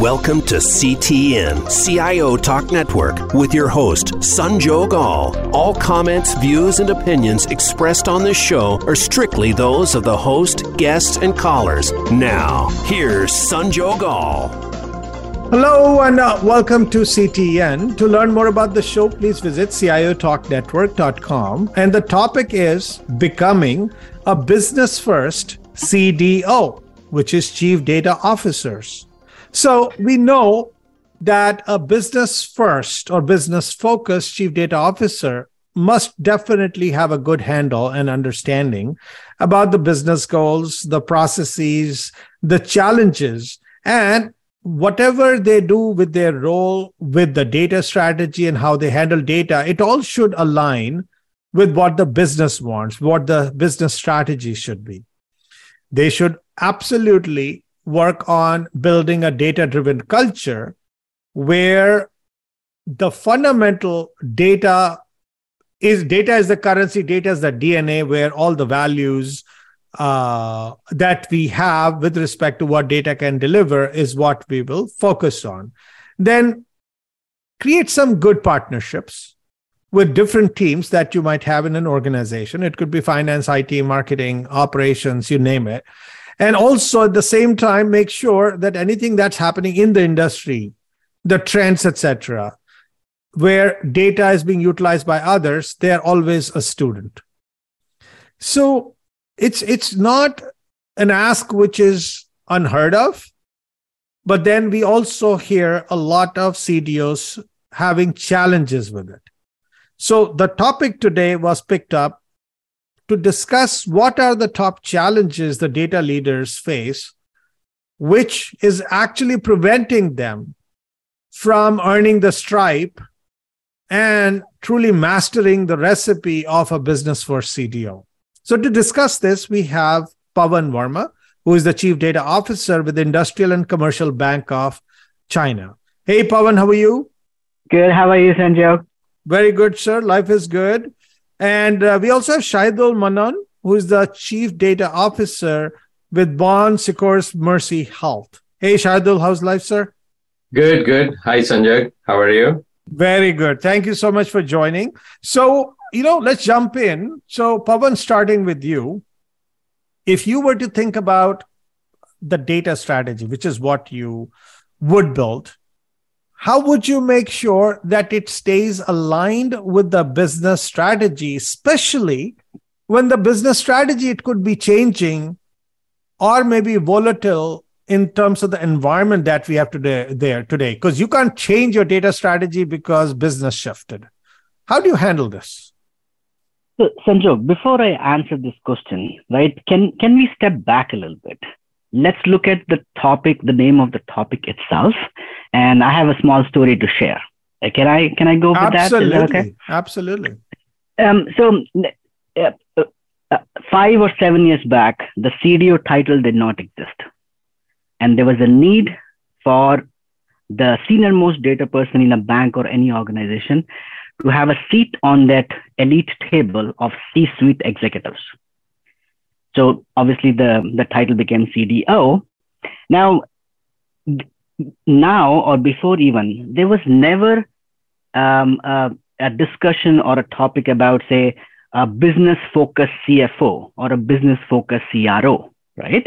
Welcome to CTN, CIO Talk Network, with your host, Sanjog Aul. All comments, views, and opinions expressed on this show are strictly those of the host, guests, and callers. Now, here's Sanjog Aul. Hello and uh, welcome to CTN. To learn more about the show, please visit CIOTalkNetwork.com. And the topic is becoming a business first CDO, which is Chief Data Officers. So we know that a business first or business focused chief data officer must definitely have a good handle and understanding about the business goals, the processes, the challenges, and whatever they do with their role with the data strategy and how they handle data, it all should align with what the business wants, what the business strategy should be. They should absolutely work on building a data driven culture where the fundamental data is data is the currency data is the dna where all the values uh, that we have with respect to what data can deliver is what we will focus on. Then create some good partnerships with different teams that you might have in an organization. It could be finance it marketing operations you name it and also at the same time make sure that anything that's happening in the industry the trends etc where data is being utilized by others they're always a student. So it's it's not an ask which is unheard of but then we also hear a lot of cdos having challenges with it. So the topic today was picked up to discuss what are the top challenges the data leaders face, which is actually preventing them from earning the stripe and truly mastering the recipe of a business for CDO. So, to discuss this, we have Pawan Verma, who is the Chief Data Officer with Industrial and Commercial Bank of China. Hey, Pawan, how are you? Good. How are you, Sanjay? Very good, sir. Life is good. And uh, we also have Shahidul Mannan, who is the Chief Data Officer with Bon Secours Mercy Health. Hey, Shahidul, how's life, sir? Good, good. Hi, Sanjay. How are you? Very good. Thank you so much for joining. So, you know, let's jump in. So, Pawan, starting with you, if you were to think about the data strategy, which is what you would build, how would you make sure that it stays aligned with the business strategy especially when the business strategy it could be changing or maybe volatile in terms of the environment that we have today there today? Because you can't change your data strategy because business shifted. How do you handle this? So before i answer this question right can can we step back a little bit let's look at the topic, the name of the topic itself, and I have a small story to share. Uh, can I can I go with Absolutely. that? okay? Absolutely. Um, so uh, uh, five or seven years back, the CDO title did not exist, and there was a need for the senior most data person in a bank or any organization to have a seat on that elite table of C-suite executives. So obviously the, the title became CDO. Now, now or before even, there was never um, a, a discussion or a topic about, say, a business focused CFO or a business focused CRO, right?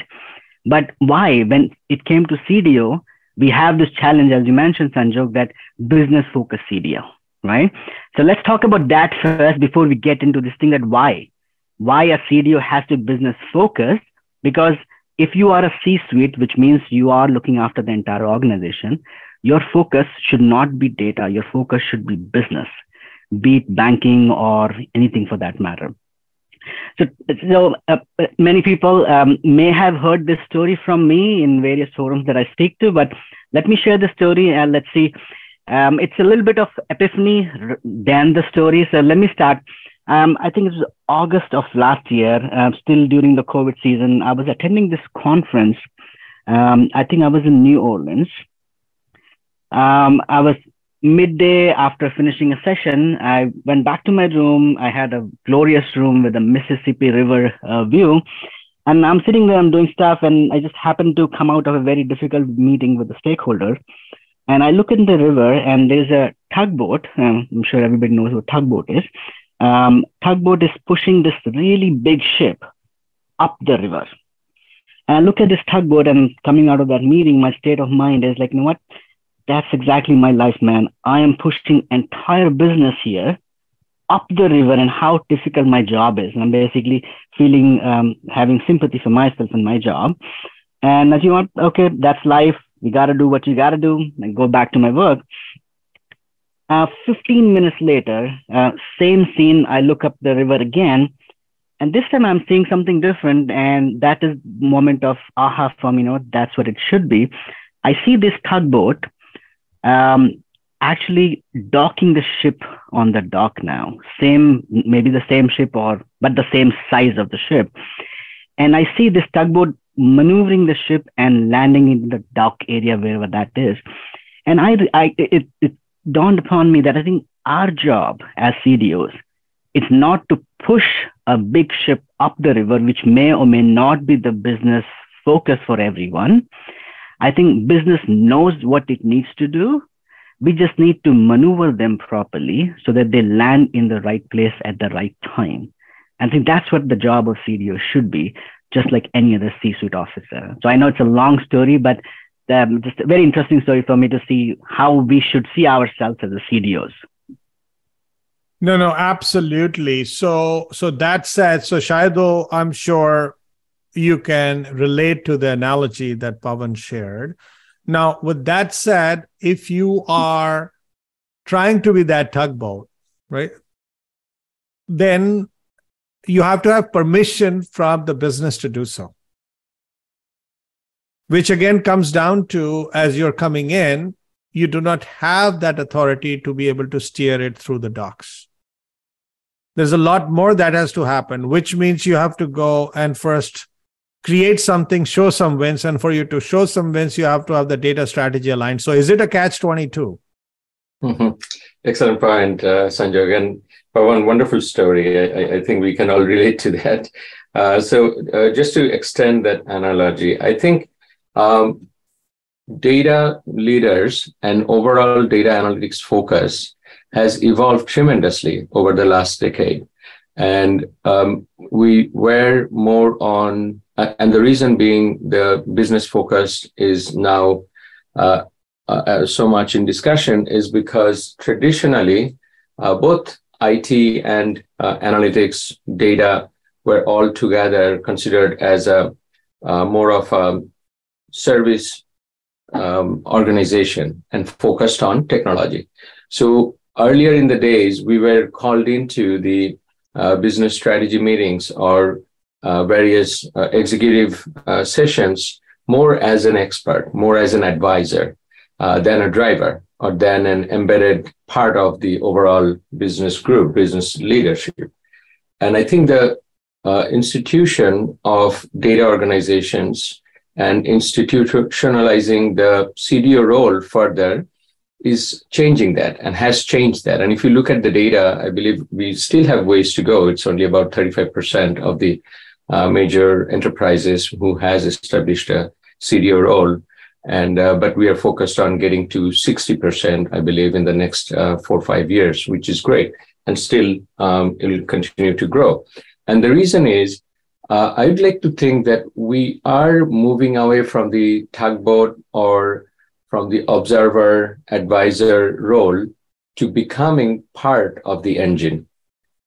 But why? When it came to CDO, we have this challenge, as you mentioned, Sanjog, that business focused CDO, right? So let's talk about that first before we get into this thing that why why a CDO has to be business focused because if you are a C-suite, which means you are looking after the entire organization, your focus should not be data. Your focus should be business, be it banking or anything for that matter. So, so uh, many people um, may have heard this story from me in various forums that I speak to, but let me share the story and let's see. Um, it's a little bit of epiphany than the story. So let me start. Um, I think it was August of last year, uh, still during the COVID season. I was attending this conference. Um, I think I was in New Orleans. Um, I was midday after finishing a session. I went back to my room. I had a glorious room with a Mississippi River uh, view. And I'm sitting there, I'm doing stuff, and I just happened to come out of a very difficult meeting with a stakeholder. And I look in the river, and there's a tugboat. Um, I'm sure everybody knows what tugboat is. Um, tugboat is pushing this really big ship up the river. And I look at this tugboat, and coming out of that meeting, my state of mind is like, you know what? That's exactly my life, man. I am pushing entire business here up the river and how difficult my job is. And I'm basically feeling, um, having sympathy for myself and my job. And as you want, okay, that's life. You got to do what you got to do and go back to my work. Uh, 15 minutes later, uh, same scene, I look up the river again. And this time I'm seeing something different. And that is moment of aha for me, you know, that's what it should be. I see this tugboat um, actually docking the ship on the dock now. Same, maybe the same ship or, but the same size of the ship. And I see this tugboat maneuvering the ship and landing in the dock area, wherever that is. And I, I it, it dawned upon me that I think our job as CDOs is not to push a big ship up the river, which may or may not be the business focus for everyone. I think business knows what it needs to do we just need to maneuver them properly so that they land in the right place at the right time. I think that's what the job of CDO should be, just like any other C-suite officer. So I know it's a long story, but um, just a very interesting story for me to see how we should see ourselves as the CDOs. No, no, absolutely. So, so that said, so Shahidul, I'm sure you can relate to the analogy that Pawan shared. Now, with that said, if you are trying to be that tugboat, right, then you have to have permission from the business to do so. Which again comes down to as you're coming in, you do not have that authority to be able to steer it through the docks. There's a lot more that has to happen, which means you have to go and first create something, show some wins. And for you to show some wins, you have to have the data strategy aligned. So is it a catch 22? Mm-hmm. Excellent point, uh, Sanjog. And Pawan wonderful story, I, I, think we can all relate to that. Uh, so uh, just to extend that analogy, I think um, data leaders and overall data analytics focus has evolved tremendously over the last decade. And um, we were more on uh, and the reason being the business focus is now uh, uh, uh, so much in discussion is because traditionally uh, both IT and uh, analytics data were all together considered as a more of a service um, organization and focused on technology. So earlier in the days, we were called into the business strategy meetings or uh, various uh, executive uh, sessions more as an expert, more as an advisor than a driver or than an embedded part of the overall business group, business leadership. And I think the uh, institution of data organizations and institutionalizing the CDO role further is changing that and has changed that. And if you look at the data, I believe we still have ways to go. It's only about 35% of the uh, major enterprises who has established a CDO role. And uh, but we are focused on getting to 60%, I believe, in the next uh, four or five years, which is great. And still, um, it will continue to grow. And the reason is, uh, I'd like to think that we are moving away from the tugboat or from the observer advisor role to becoming part of the engine.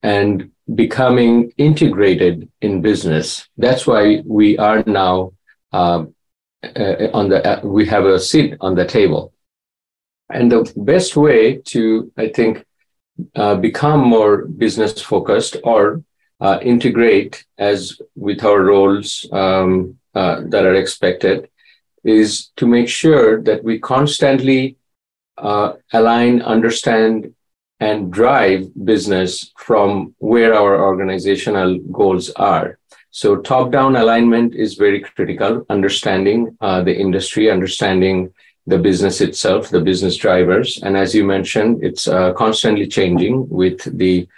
And becoming integrated in business. That's why we are now uh, uh, on the uh, we have a seat on the table. And the best way to, I think, uh, become more business focused or uh, integrate as with our roles um, uh, that are expected is to make sure that we constantly align, understand, and drive business from where our organizational goals are. So top down alignment is very critical, understanding uh, the industry, understanding the business itself, the business drivers. And as you mentioned, it's uh, constantly changing with the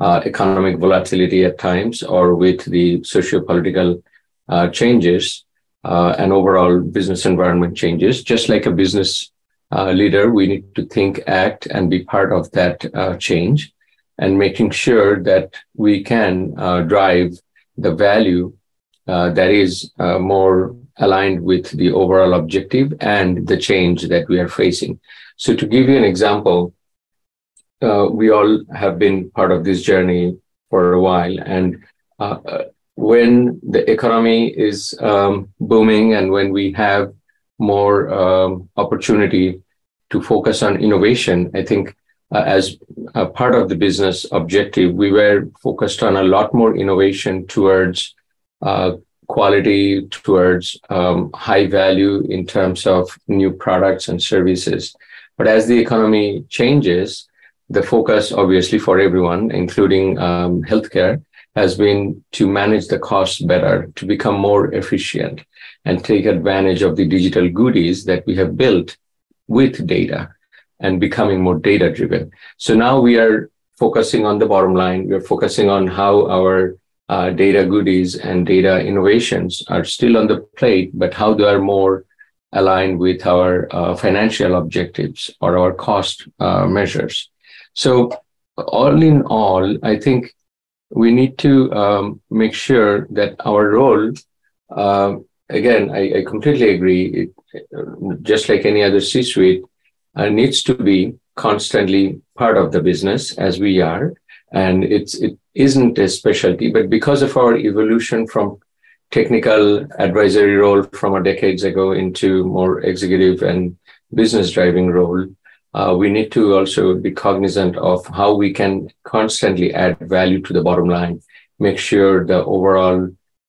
uh, economic volatility at times or with the socio-political uh, changes uh, and overall business environment changes, just like a business uh, leader, we need to think, act, and be part of that uh, change and making sure that we can uh, drive the value uh, that is more aligned with the overall objective and the change that we are facing. So, to give you an example, uh, we all have been part of this journey for a while, and uh, when the economy is um, booming and when we have more um, opportunity to focus on innovation, I think uh, as a part of the business objective, we were focused on a lot more innovation towards uh, quality, towards um, high value in terms of new products and services. But as the economy changes, the focus, obviously, for everyone, including um, healthcare, has been to manage the costs better, to become more efficient, and take advantage of the digital goodies that we have built with data and becoming more data driven. So now we are focusing on the bottom line. We are focusing on how our uh, data goodies and data innovations are still on the plate, but how they are more aligned with our uh, financial objectives or our cost uh, measures. So, all in all, I think we need to um, make sure that our role, uh, again, I, I, completely agree, it, just like any other C suite, uh, needs to be constantly part of the business as we are. And it's, it isn't a specialty, but because of our evolution from technical advisory role from a decades ago into more executive and business driving role, uh, we need to also be cognizant of how we can constantly add value to the bottom line, make sure the overall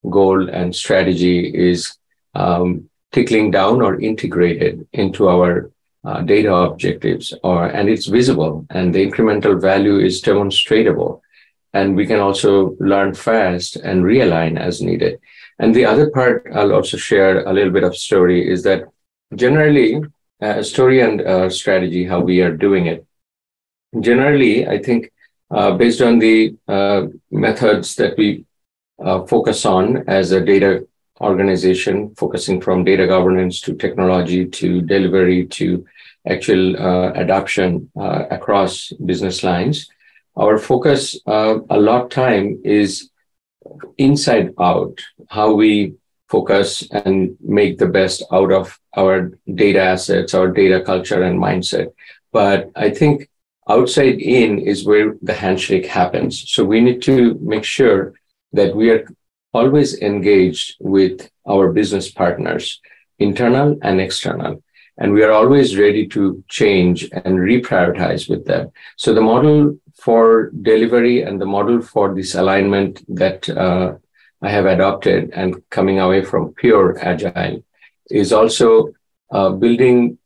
goal and strategy is um, tickling down or integrated into our uh, data objectives or and it's visible and the incremental value is demonstratable and we can also learn fast and realign as needed. And the other part i'll also share a little bit of story is that generally uh, story and uh, strategy how we are doing it generally i think uh, based on the uh, methods that we uh, focus on as a data organization focusing from data governance to technology to delivery to actual uh, adoption across business lines. Our focus a lot time is inside out, how we focus and make the best out of our data assets, our data culture and mindset. But I think outside in is where the handshake happens. So we need to make sure that we are always engaged with our business partners, internal and external and we are always ready to change and reprioritize with them. So the model for delivery and the model for this alignment that uh, I have adopted and coming away from pure agile is also uh, building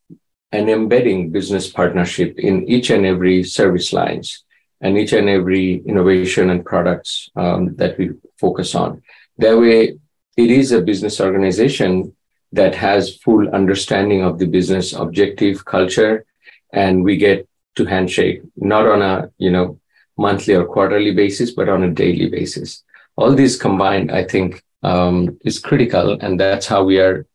and embedding business partnership in each and every service lines and each and every innovation and products um, that we focus on. That way, it is a business organization that has full understanding of the business objective culture and we get to handshake not on a you know monthly or quarterly basis but on a daily basis all these combined i think um, is critical and that's how we are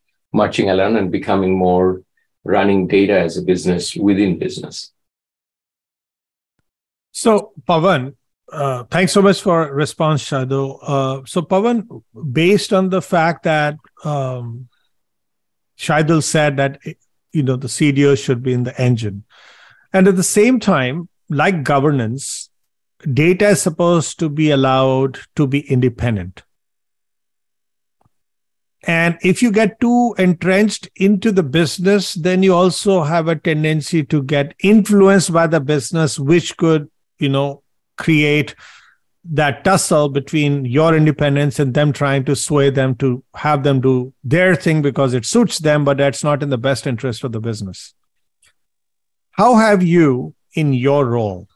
marching along and becoming more running data as a business within business so Pawan, uh, thanks so much for response Shahidul. Uh, so Pawan, based on the fact that um, Shahidul said that you know the CDO should be in the engine. And at the same time, like governance, data is supposed to be allowed to be independent. And if you get too entrenched into the business, then you also have a tendency to get influenced by the business, which could, you know, create that tussle between your independence and them trying to sway them to have them do their thing because it suits them, but that's not in the best interest of the business. How have you, in your role,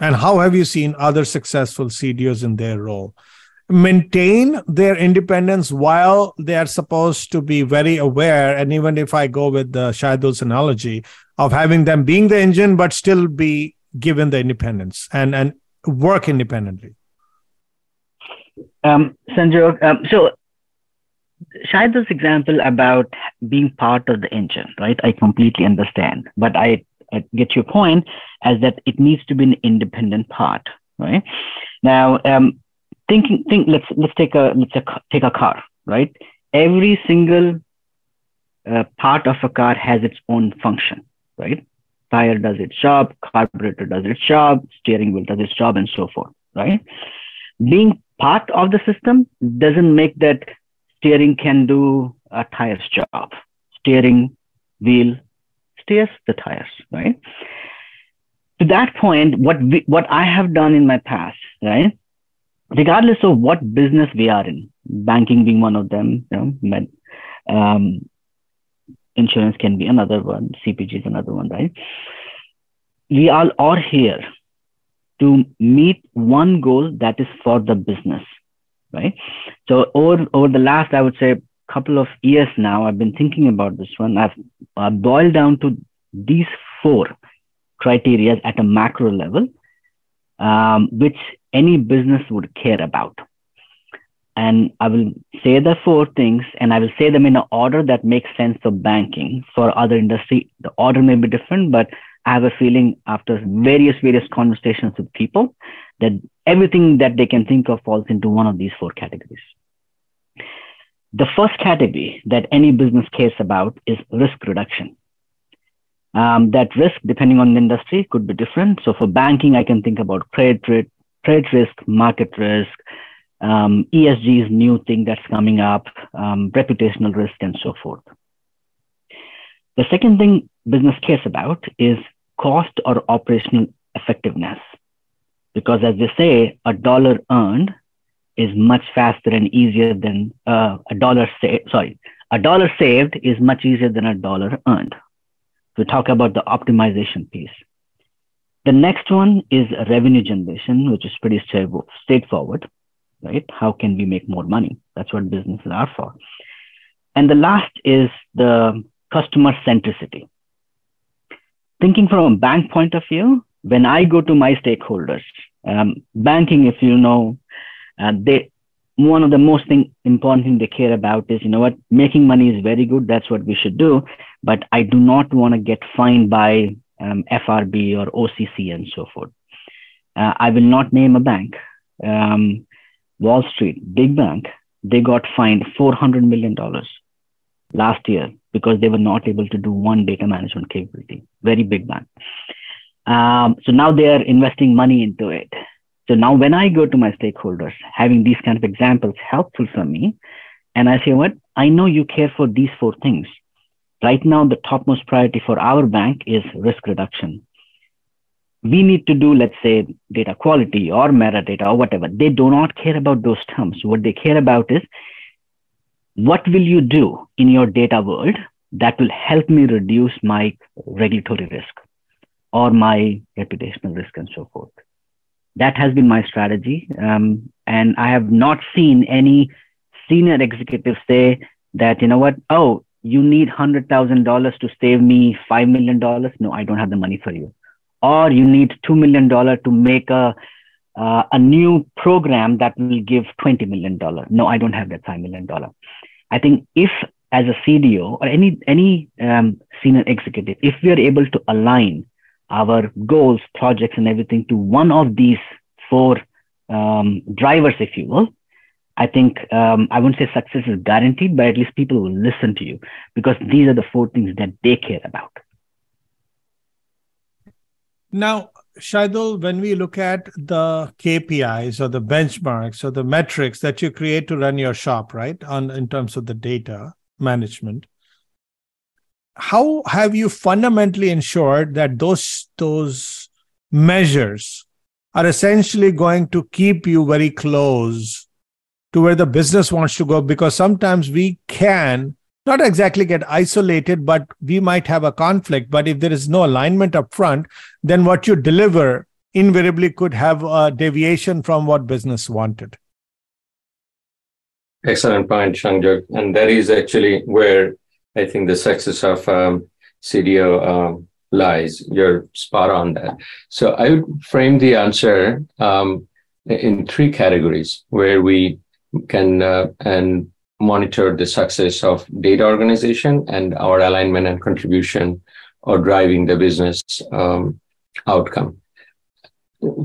and how have you seen other successful CDOs in their role, maintain their independence while they are supposed to be very aware? And even if I go with the Shahidul's analogy of having them being the engine, but still be given the independence and, and work independently? Um, um, so Shahid's example about being part of the engine, right? I completely understand, but I, I get your point as that it needs to be an independent part, right? Now, um, thinking, think. Let's let's take a let's take a car, right? Every single uh, part of a car has its own function, right? Tire does its job, carburetor does its job, steering wheel does its job, and so forth, right? Being part of the system doesn't make that steering can do a tire's job. Steering wheel steers the tires, right? To that point, what we, what I have done in my past, right? Regardless of what business we are in, banking being one of them, you know, med, um, insurance can be another one, CPG is another one, right? We all are here to meet one goal that is for the business, right? So over over the last, I would say, couple of years now, I've been thinking about this one. I've uh, boiled down to these four criteria at a macro level, um, which any business would care about and I will say the four things and I will say them in an order that makes sense for banking. For other industry, the order may be different, but I have a feeling after various, various conversations with people that everything that they can think of falls into one of these four categories. The first category that any business cares about is risk reduction. Um, that risk, depending on the industry, could be different. So for banking, I can think about credit, credit risk, market risk, um, ESG is new thing that's coming up, um, reputational risk, and so forth. The second thing business cares about is cost or operational effectiveness. Because as they say, a dollar earned is much faster and easier than uh, a dollar saved. Sorry, a dollar saved is much easier than a dollar earned. We talk about the optimization piece. The next one is revenue generation, which is pretty straightforward right? How can we make more money? That's what businesses are for. And the last is the customer centricity. Thinking from a bank point of view, when I go to my stakeholders, um, banking, if you know, uh, they one of the most thing, important thing they care about is, you know what, making money is very good. That's what we should do. But I do not want to get fined by um, FRB or OCC and so forth. Uh, I will not name a bank. Um, Wall Street, big bank, they got fined $400 million last year because they were not able to do one data management capability. Very big bank. Um, so now they are investing money into it. So now when I go to my stakeholders, having these kind of examples helpful for me, and I say, what? I know you care for these four things. Right now, the topmost priority for our bank is risk reduction we need to do, let's say, data quality or metadata or whatever. They do not care about those terms. What they care about is what will you do in your data world that will help me reduce my regulatory risk or my reputational risk and so forth. That has been my strategy. Um, and I have not seen any senior executive say that, you know what, oh, you need $100,000 to save me $5 million. No, I don't have the money for you or you need $2 million to make a, uh, a new program that will give $20 million. No, I don't have that $5 million. I think if as a CDO or any, any um, senior executive, if we are able to align our goals, projects, and everything to one of these four um, drivers, if you will, I think um, I wouldn't say success is guaranteed, but at least people will listen to you because these are the four things that they care about. Now, Shahidul, when we look at the KPIs or the benchmarks or the metrics that you create to run your shop, right, on in terms of the data management, how have you fundamentally ensured that those those measures are essentially going to keep you very close to where the business wants to go? Because sometimes we can not exactly get isolated, but we might have a conflict. But if there is no alignment up front, then what you deliver invariably could have a deviation from what business wanted. Excellent point, Sanjog. And that is actually where I think the success of um, CDO um, lies. You're spot on that. So I would frame the answer um, in three categories where we can uh, and monitor the success of data organization and our alignment and contribution or driving the business um, outcome.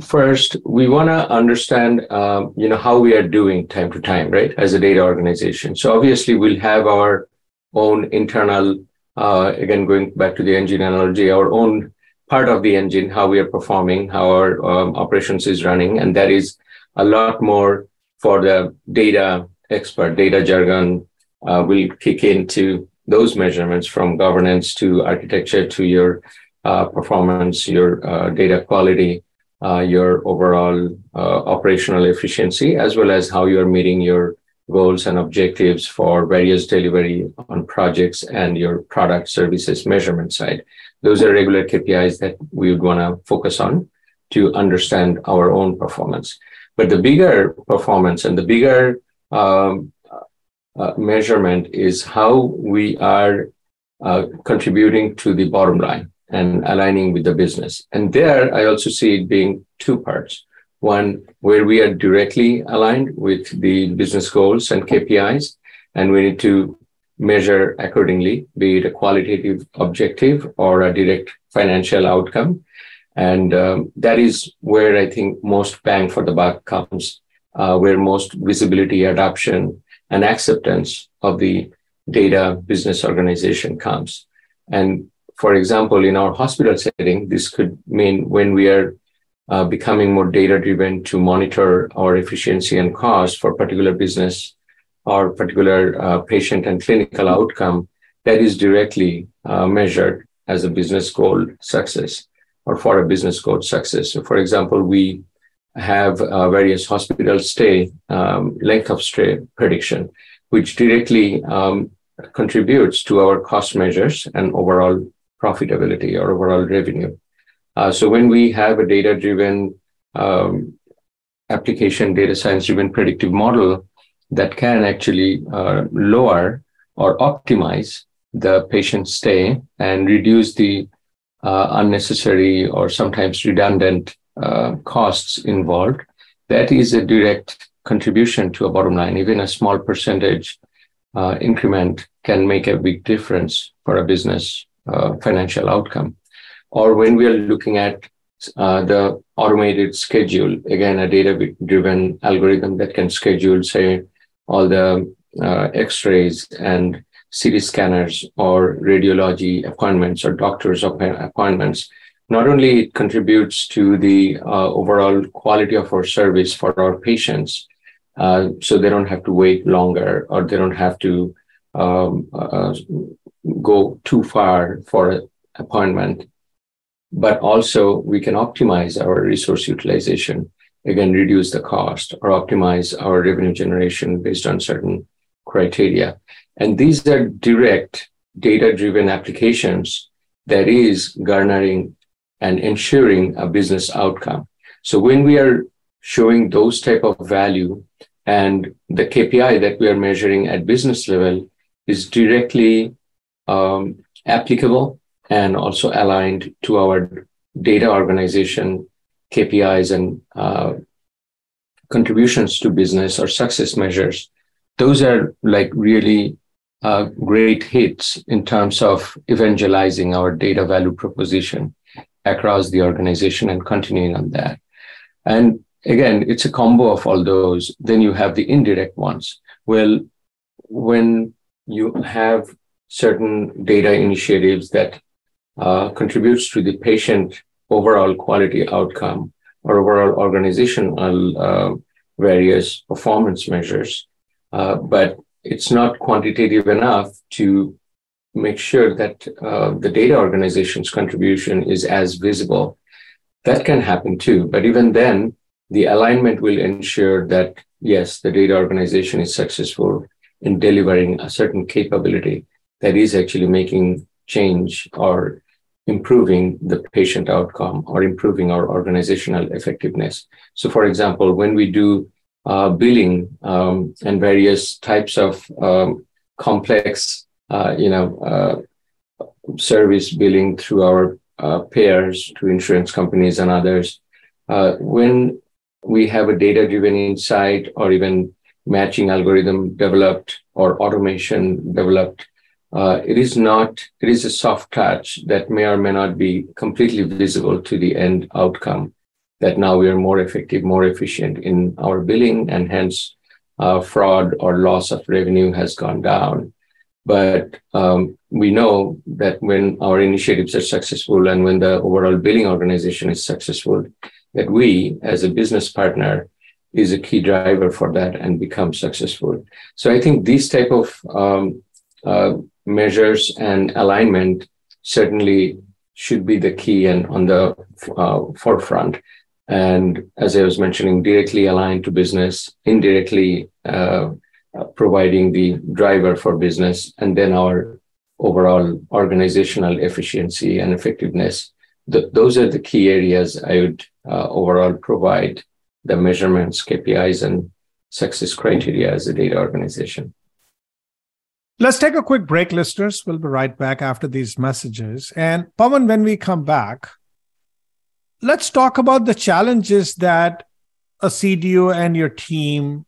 First, we want to understand, um, you know, how we are doing time to time, right, as a data organization. So obviously, we'll have our own internal, uh, again, going back to the engine analogy, our own part of the engine, how we are performing, how our um, operations is running, and that is a lot more for the data expert, data jargon uh, will kick into those measurements from governance to architecture to your uh, performance, your uh, data quality, uh, your overall uh, operational efficiency, as well as how you're meeting your goals and objectives for various delivery on projects and your product services measurement side. Those are regular KPIs that we would want to focus on to understand our own performance. But the bigger performance and the bigger um, uh, measurement is how we are uh, contributing to the bottom line and aligning with the business. And there, I also see it being two parts. One, where we are directly aligned with the business goals and KPIs, and we need to measure accordingly, be it a qualitative objective or a direct financial outcome. And um, that is where I think most bang for the buck comes, uh, where most visibility, adoption, and acceptance of the data business organization comes. And for example, in our hospital setting, this could mean when we are uh, becoming more data driven to monitor our efficiency and cost for particular business or particular uh, patient and clinical outcome that is directly uh, measured as a business goal success or for a business goal success. So, for example, we have uh, various hospital stay, um, length of stay prediction, which directly um, contributes to our cost measures and overall profitability or overall revenue. Uh, so when we have a data driven um, application, data science driven predictive model that can actually uh, lower or optimize the patient stay and reduce the uh, unnecessary or sometimes redundant uh, costs involved, that is a direct contribution to a bottom line. Even a small percentage uh, increment can make a big difference for a business uh, financial outcome. Or when we are looking at uh, the automated schedule, again, a data driven algorithm that can schedule, say, all the uh, x rays and CT scanners or radiology appointments or doctor's appointments not only it contributes to the uh, overall quality of our service for our patients, uh, so they don't have to wait longer or they don't have to um, uh, go too far for an appointment. But also, we can optimize our resource utilization, again, reduce the cost or optimize our revenue generation based on certain criteria. And these are direct data driven applications that is garnering and ensuring a business outcome. So when we are showing those type of value and the KPI that we are measuring at business level is directly um, applicable and also aligned to our data organization KPIs and uh, contributions to business or success measures. Those are like really uh, great hits in terms of evangelizing our data value proposition across the organization and continuing on that. And again, it's a combo of all those. Then you have the indirect ones. Well, when you have certain data initiatives that uh, contributes to the patient overall quality outcome or overall organizational uh, various performance measures, uh, but it's not quantitative enough to make sure that uh, the data organization's contribution is as visible. That can happen too. But even then, the alignment will ensure that, yes, the data organization is successful in delivering a certain capability that is actually making change or improving the patient outcome or improving our organizational effectiveness. So, for example, when we do uh, billing um, and various types of um, complex uh, you know, uh, service billing through our uh, payers to insurance companies and others. when we have a data driven insight or even matching algorithm developed or automation developed. Uh, it is not, it is a soft touch that may or may not be completely visible to the end outcome that now we are more effective, more efficient in our billing and hence uh, fraud or loss of revenue has gone down. But um, we know that when our initiatives are successful and when the overall billing organization is successful, that we as a business partner is a key driver for that and become successful. So I think these type of um, uh, measures and alignment certainly should be the key and on the uh, forefront. And as I was mentioning, directly aligned to business, indirectly uh, providing the driver for business, and then our overall organizational efficiency and effectiveness. Th- those are the key areas I would uh, overall provide the measurements, KPIs, and success criteria as a data organization. Let's take a quick break, listeners. We'll be right back after these messages. And Pawan, when we come back, let's talk about the challenges that a CDO and your team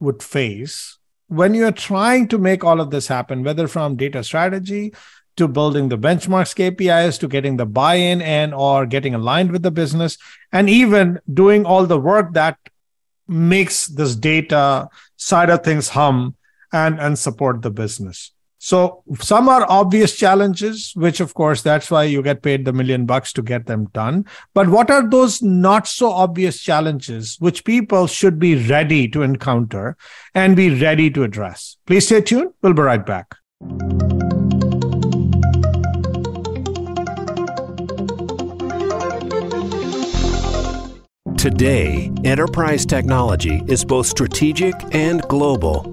would face when you're trying to make all of this happen, whether from data strategy to building the benchmarks KPIs to getting the buy-in and or getting aligned with the business and even doing all the work that makes this data side of things hum and and support the business. So some are obvious challenges which of course that's why you get paid the million bucks to get them done. But what are those not so obvious challenges which people should be ready to encounter and be ready to address? Please stay tuned. We'll be right back. Today, enterprise technology is both strategic and global.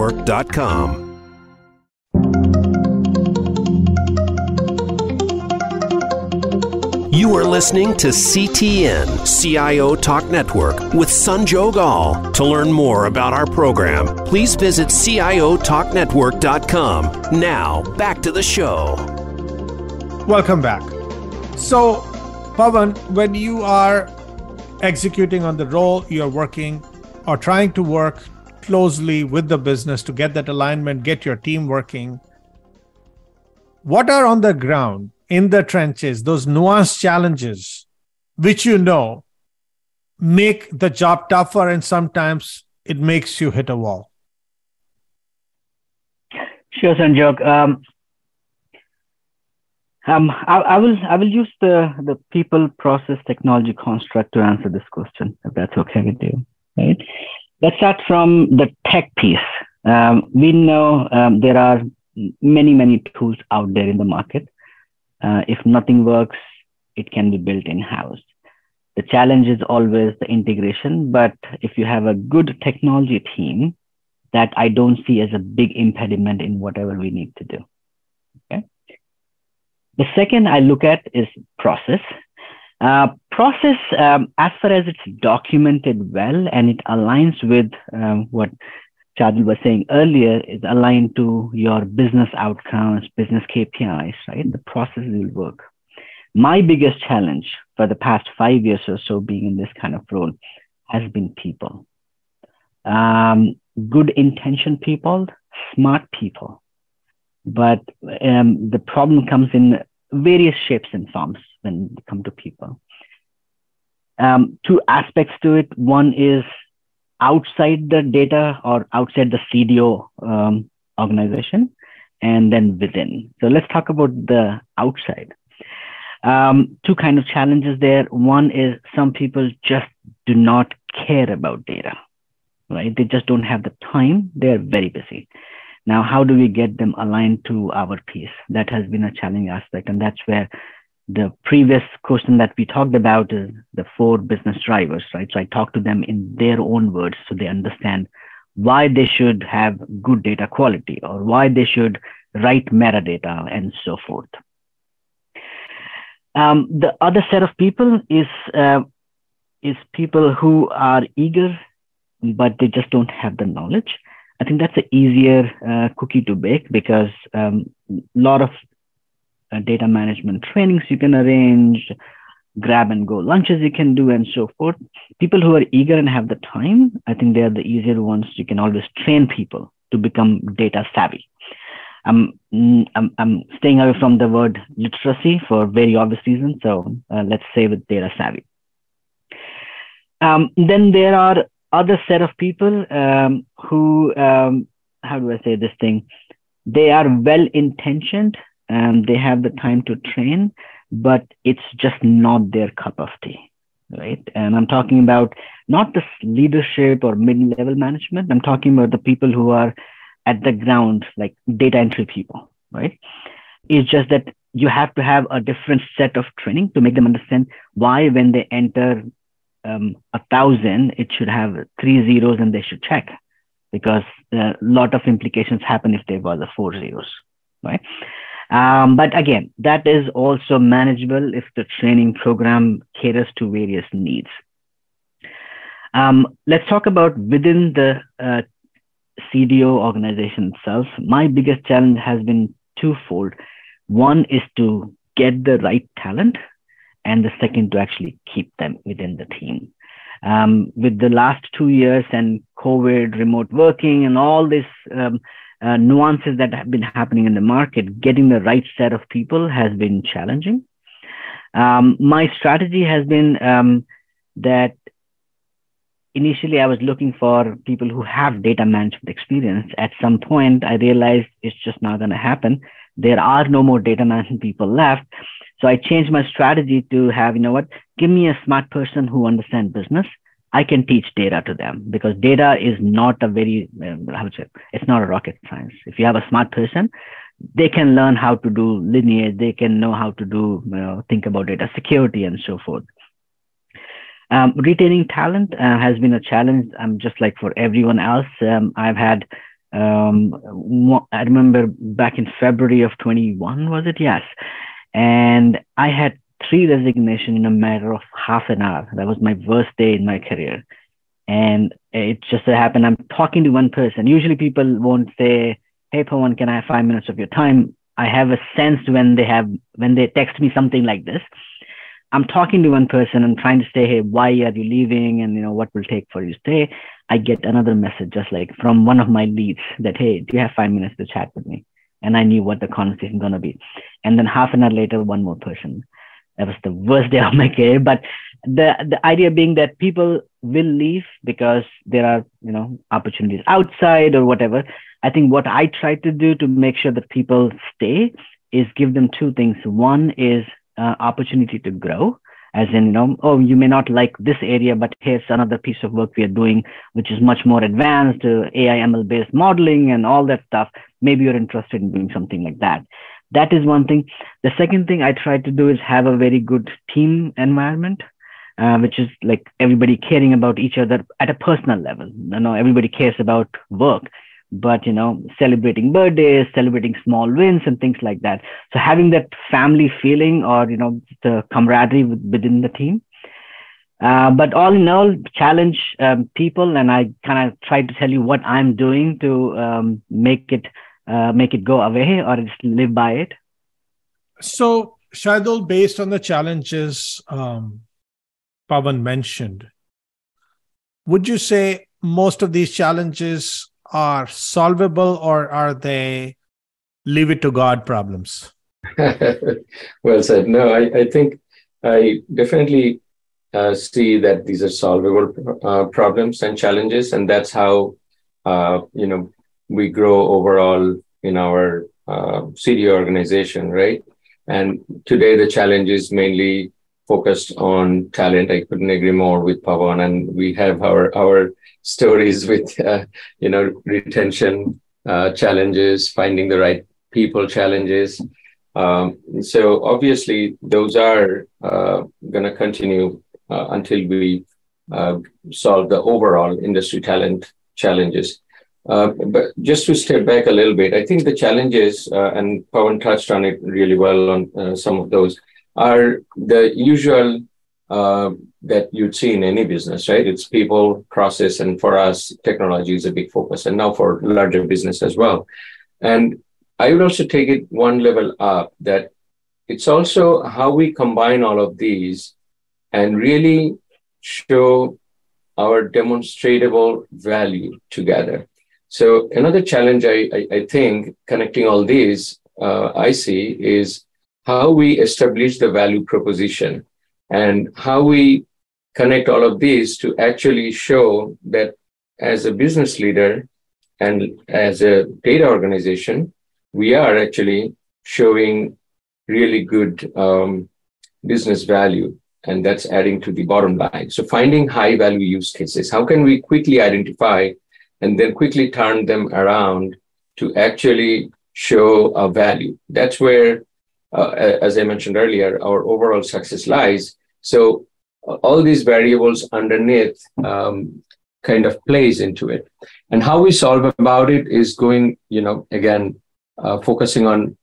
CIOTalkNetwork.com. You are listening to CTN CIO Talk Network with Sanjog Aul. To learn more about our program, please visit CIOTalkNetwork.com. Now, back to the show. Welcome back. So, Pawan, when you are executing on the role, you're working or trying to work closely with the business to get that alignment, get your team working. What are on the ground in the trenches, those nuanced challenges, which you know make the job tougher and sometimes it makes you hit a wall? Sure, Sanjog. Um, um, I, I, will I will use the, the people process technology construct to answer this question, if that's okay with you. Right? Let's start from the tech piece. Um, we know um, there are many many tools out there in the market uh, if nothing works, it can be built in house. The challenge is always the integration, but if you have a good technology team, that I don't see as a big impediment in whatever we need to do. Okay. The second I look at is process. Uh, process, um, as far as it's documented well and it aligns with um, what Shahidul was saying earlier, is aligned to your business outcomes, business KPIs, right? The process will work. My biggest challenge for the past five years or so being in this kind of role has been people. Um, good intention people, smart people. But um, the problem comes in various shapes and forms when it comes to people. Um, two aspects to it. One is outside the data or outside the CDO um, organization and then within. So let's talk about the outside. Um, two kind of challenges there. One is some people just do not care about data, right? They just don't have the time. They're very busy. Now, how do we get them aligned to our piece? That has been a challenging aspect, and that's where the previous question that we talked about is the four business drivers, right? So I talk to them in their own words so they understand why they should have good data quality or why they should write metadata and so forth. Um, the other set of people is uh, is people who are eager, but they just don't have the knowledge. I think that's an easier uh, cookie to bake because a um, lot of uh, data management trainings you can arrange, grab and go lunches you can do, and so forth. People who are eager and have the time, I think they are the easier ones. You can always train people to become data savvy. I'm, I'm, I'm staying away from the word literacy for very obvious reasons. So uh, let's say with data savvy. Um, then there are other set of people um, who, um, how do I say this thing? They are well intentioned and they have the time to train, but it's just not their cup of tea, right? And I'm talking about not the leadership or mid level management. I'm talking about the people who are at the ground, like data entry people, right? It's just that you have to have a different set of training to make them understand why when they enter um, a thousand, it should have three zeros and they should check because a lot of implications happen if there was a four zeros, right? Um, but again, that is also manageable if the training program caters to various needs. Um, let's talk about within the uh, CDO organization itself. My biggest challenge has been twofold. One is to get the right talent and the second to actually keep them within the team. Um, with the last two years and COVID, remote working, and all this um, uh, nuances that have been happening in the market, getting the right set of people has been challenging. Um, my strategy has been um, that initially I was looking for people who have data management experience. At some point, I realized it's just not going to happen. There are no more data management people left. So I changed my strategy to have, you know what, give me a smart person who understands business. I can teach data to them because data is not a very, uh, how would say, it's not a rocket science. If you have a smart person, they can learn how to do lineage. They can know how to do, you know, think about data security and so forth. Um, retaining talent uh, has been a challenge. Um, just like for everyone else, um, I've had. Um, I remember back in February of 21, was it? Yes. And I had three resignations in a matter of half an hour. That was my worst day in my career. And it just so happened I'm talking to one person. Usually people won't say, Hey, Pawan, can I have five minutes of your time? I have a sense when they have, when they text me something like this, I'm talking to one person and trying to say, Hey, why are you leaving? And, you know, what will take for you to stay? I get another message just like from one of my leads that, Hey, do you have five minutes to chat with me? and I knew what the conversation to be. And then half an hour later, one more person. That was the worst day of my career. But the the idea being that people will leave because there are you know opportunities outside or whatever. I think what I try to do to make sure that people stay is give them two things. One is uh, opportunity to grow, as in you know oh you may not like this area but here's another piece of work we are doing which is much more advanced uh, ai ml based modeling and all that stuff maybe you're interested in doing something like that that is one thing. The second thing i try to do is have a very good team environment uh, which is like everybody caring about each other at a personal level. You know everybody cares about work but you know celebrating birthdays celebrating small wins and things like that. So having that family feeling or you know the camaraderie within the team. Uh, but all in all challenge um, people and i kind of try to tell you what i'm doing to um, make it uh, make it go away or just live by it so Shahidul, based on the challenges um, Pawan mentioned would you say most of these challenges are solvable or are they leave it to God problems? well said. No, I, I think I definitely uh, see that these are solvable uh, problems and challenges, and that's how uh, you know we grow overall in our uh, CDO organization, right? And today the challenge is mainly focused on talent. I couldn't agree more with Pawan, and we have our our stories with uh, you know retention uh, challenges, finding the right people challenges. Um, so obviously those are uh, going to continue uh, until we uh, solve the overall industry talent challenges. Uh, but just to step back a little bit, I think the challenges, uh, and Pawan touched on it really well on uh, some of those, are the usual uh, that you'd see in any business, right? It's people, process, and for us, technology is a big focus, and now for larger business as well. And I would also take it one level up that it's also how we combine all of these and really show our demonstrable value together. So another challenge I, I, I think connecting all these uh, I see is how we establish the value proposition and how we connect all of these to actually show that as a business leader and as a data organization, we are actually showing really good um, business value and that's adding to the bottom line. So finding high value use cases, how can we quickly identify and then quickly turn them around to actually show a value? That's where, uh, as I mentioned earlier, our overall success lies. So uh, all these variables underneath um, kind of plays into it. And how we solve about it is going, you know, again, uh, focusing on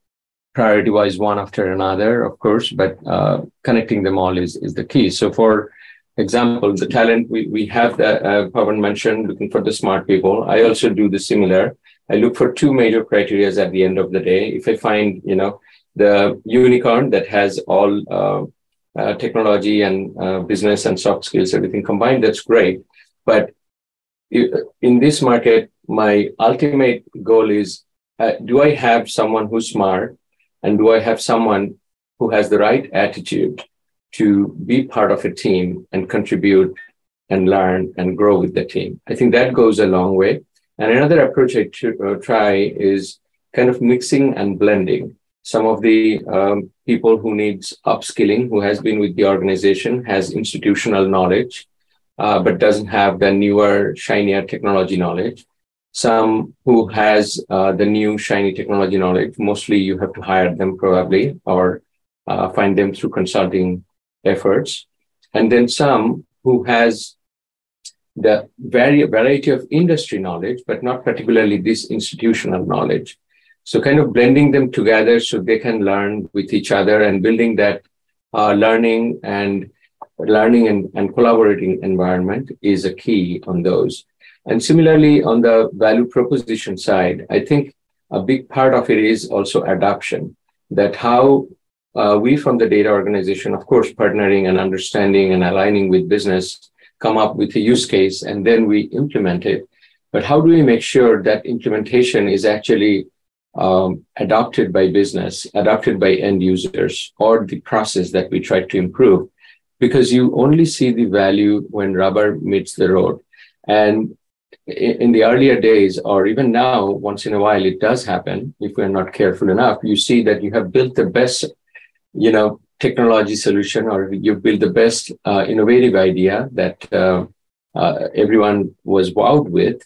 priority wise one after another, of course, but uh, connecting them all is, is the key. So, for example, the talent we, we have that uh, Pawan mentioned, looking for the smart people. I also do the similar. I look for two major criteria at the end of the day. If I find, you know, the unicorn that has all uh, uh, technology and uh, business and soft skills, everything combined, that's great. But in this market, my ultimate goal is uh, do I have someone who's smart and do I have someone who has the right attitude to be part of a team and contribute and learn and grow with the team? I think that goes a long way. And another approach I uh, try is kind of mixing and blending. Some of the um, people who needs upskilling, who has been with the organization, has institutional knowledge, uh, but doesn't have the newer, shinier technology knowledge some who has uh, the new shiny technology knowledge. Mostly you have to hire them probably or uh, find them through consulting efforts. And then some who has the very variety of industry knowledge, but not particularly this institutional knowledge. So kind of blending them together so they can learn with each other and building that uh, learning and learning and, and collaborating environment is a key on those. And similarly, on the value proposition side, I think a big part of it is also adoption, that how uh, we from the data organization, of course, partnering and understanding and aligning with business, come up with a use case and then we implement it. But how do we make sure that implementation is actually um, adopted by business, adopted by end users, or the process that we try to improve? Because you only see the value when rubber meets the road. And in the earlier days, or even now, once in a while, it does happen. If we're not careful enough, you see that you have built the best, you know, technology solution, or you build the best uh, innovative idea that uh, uh, everyone was wowed with,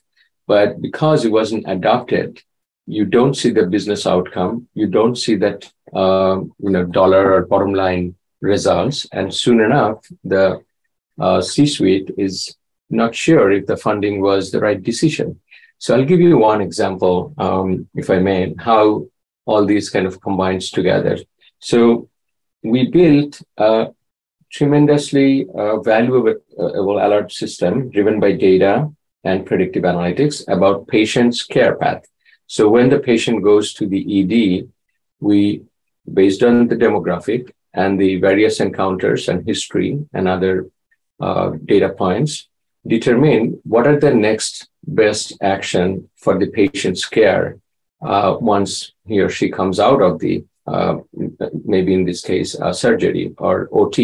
but because it wasn't adopted, you don't see the business outcome. You don't see that, uh, you know, dollar or bottom line results, and soon enough, the uh, C-suite is not sure if the funding was the right decision. So I'll give you one example, um, if I may, how all these kind of combines together. So we built a tremendously uh, valuable uh, alert system driven by data and predictive analytics about patient's care path. So when the patient goes to the ED, we, based on the demographic and the various encounters and history and other uh, data points, determine what are the next best action for the patient's care uh, once he or she comes out of the uh, maybe in this case uh, surgery or ot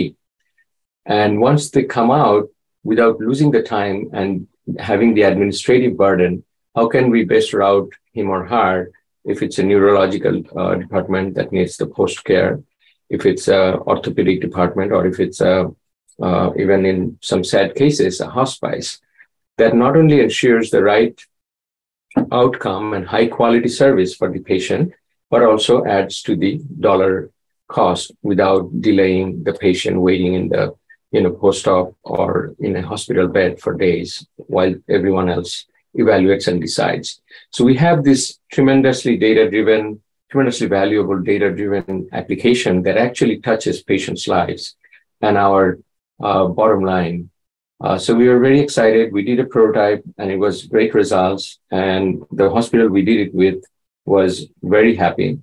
and once they come out without losing the time and having the administrative burden how can we best route him or her if it's a neurological uh, department that needs the post care if it's a orthopedic department or if it's a uh, even in some sad cases, a hospice, that not only ensures the right outcome and high quality service for the patient, but also adds to the dollar cost without delaying the patient waiting in the you know post-op or in a hospital bed for days while everyone else evaluates and decides. So we have this tremendously data driven, tremendously valuable data driven application that actually touches patients' lives and our uh, bottom line. Uh, so we were very excited. We did a prototype and it was great results. And the hospital we did it with was very happy.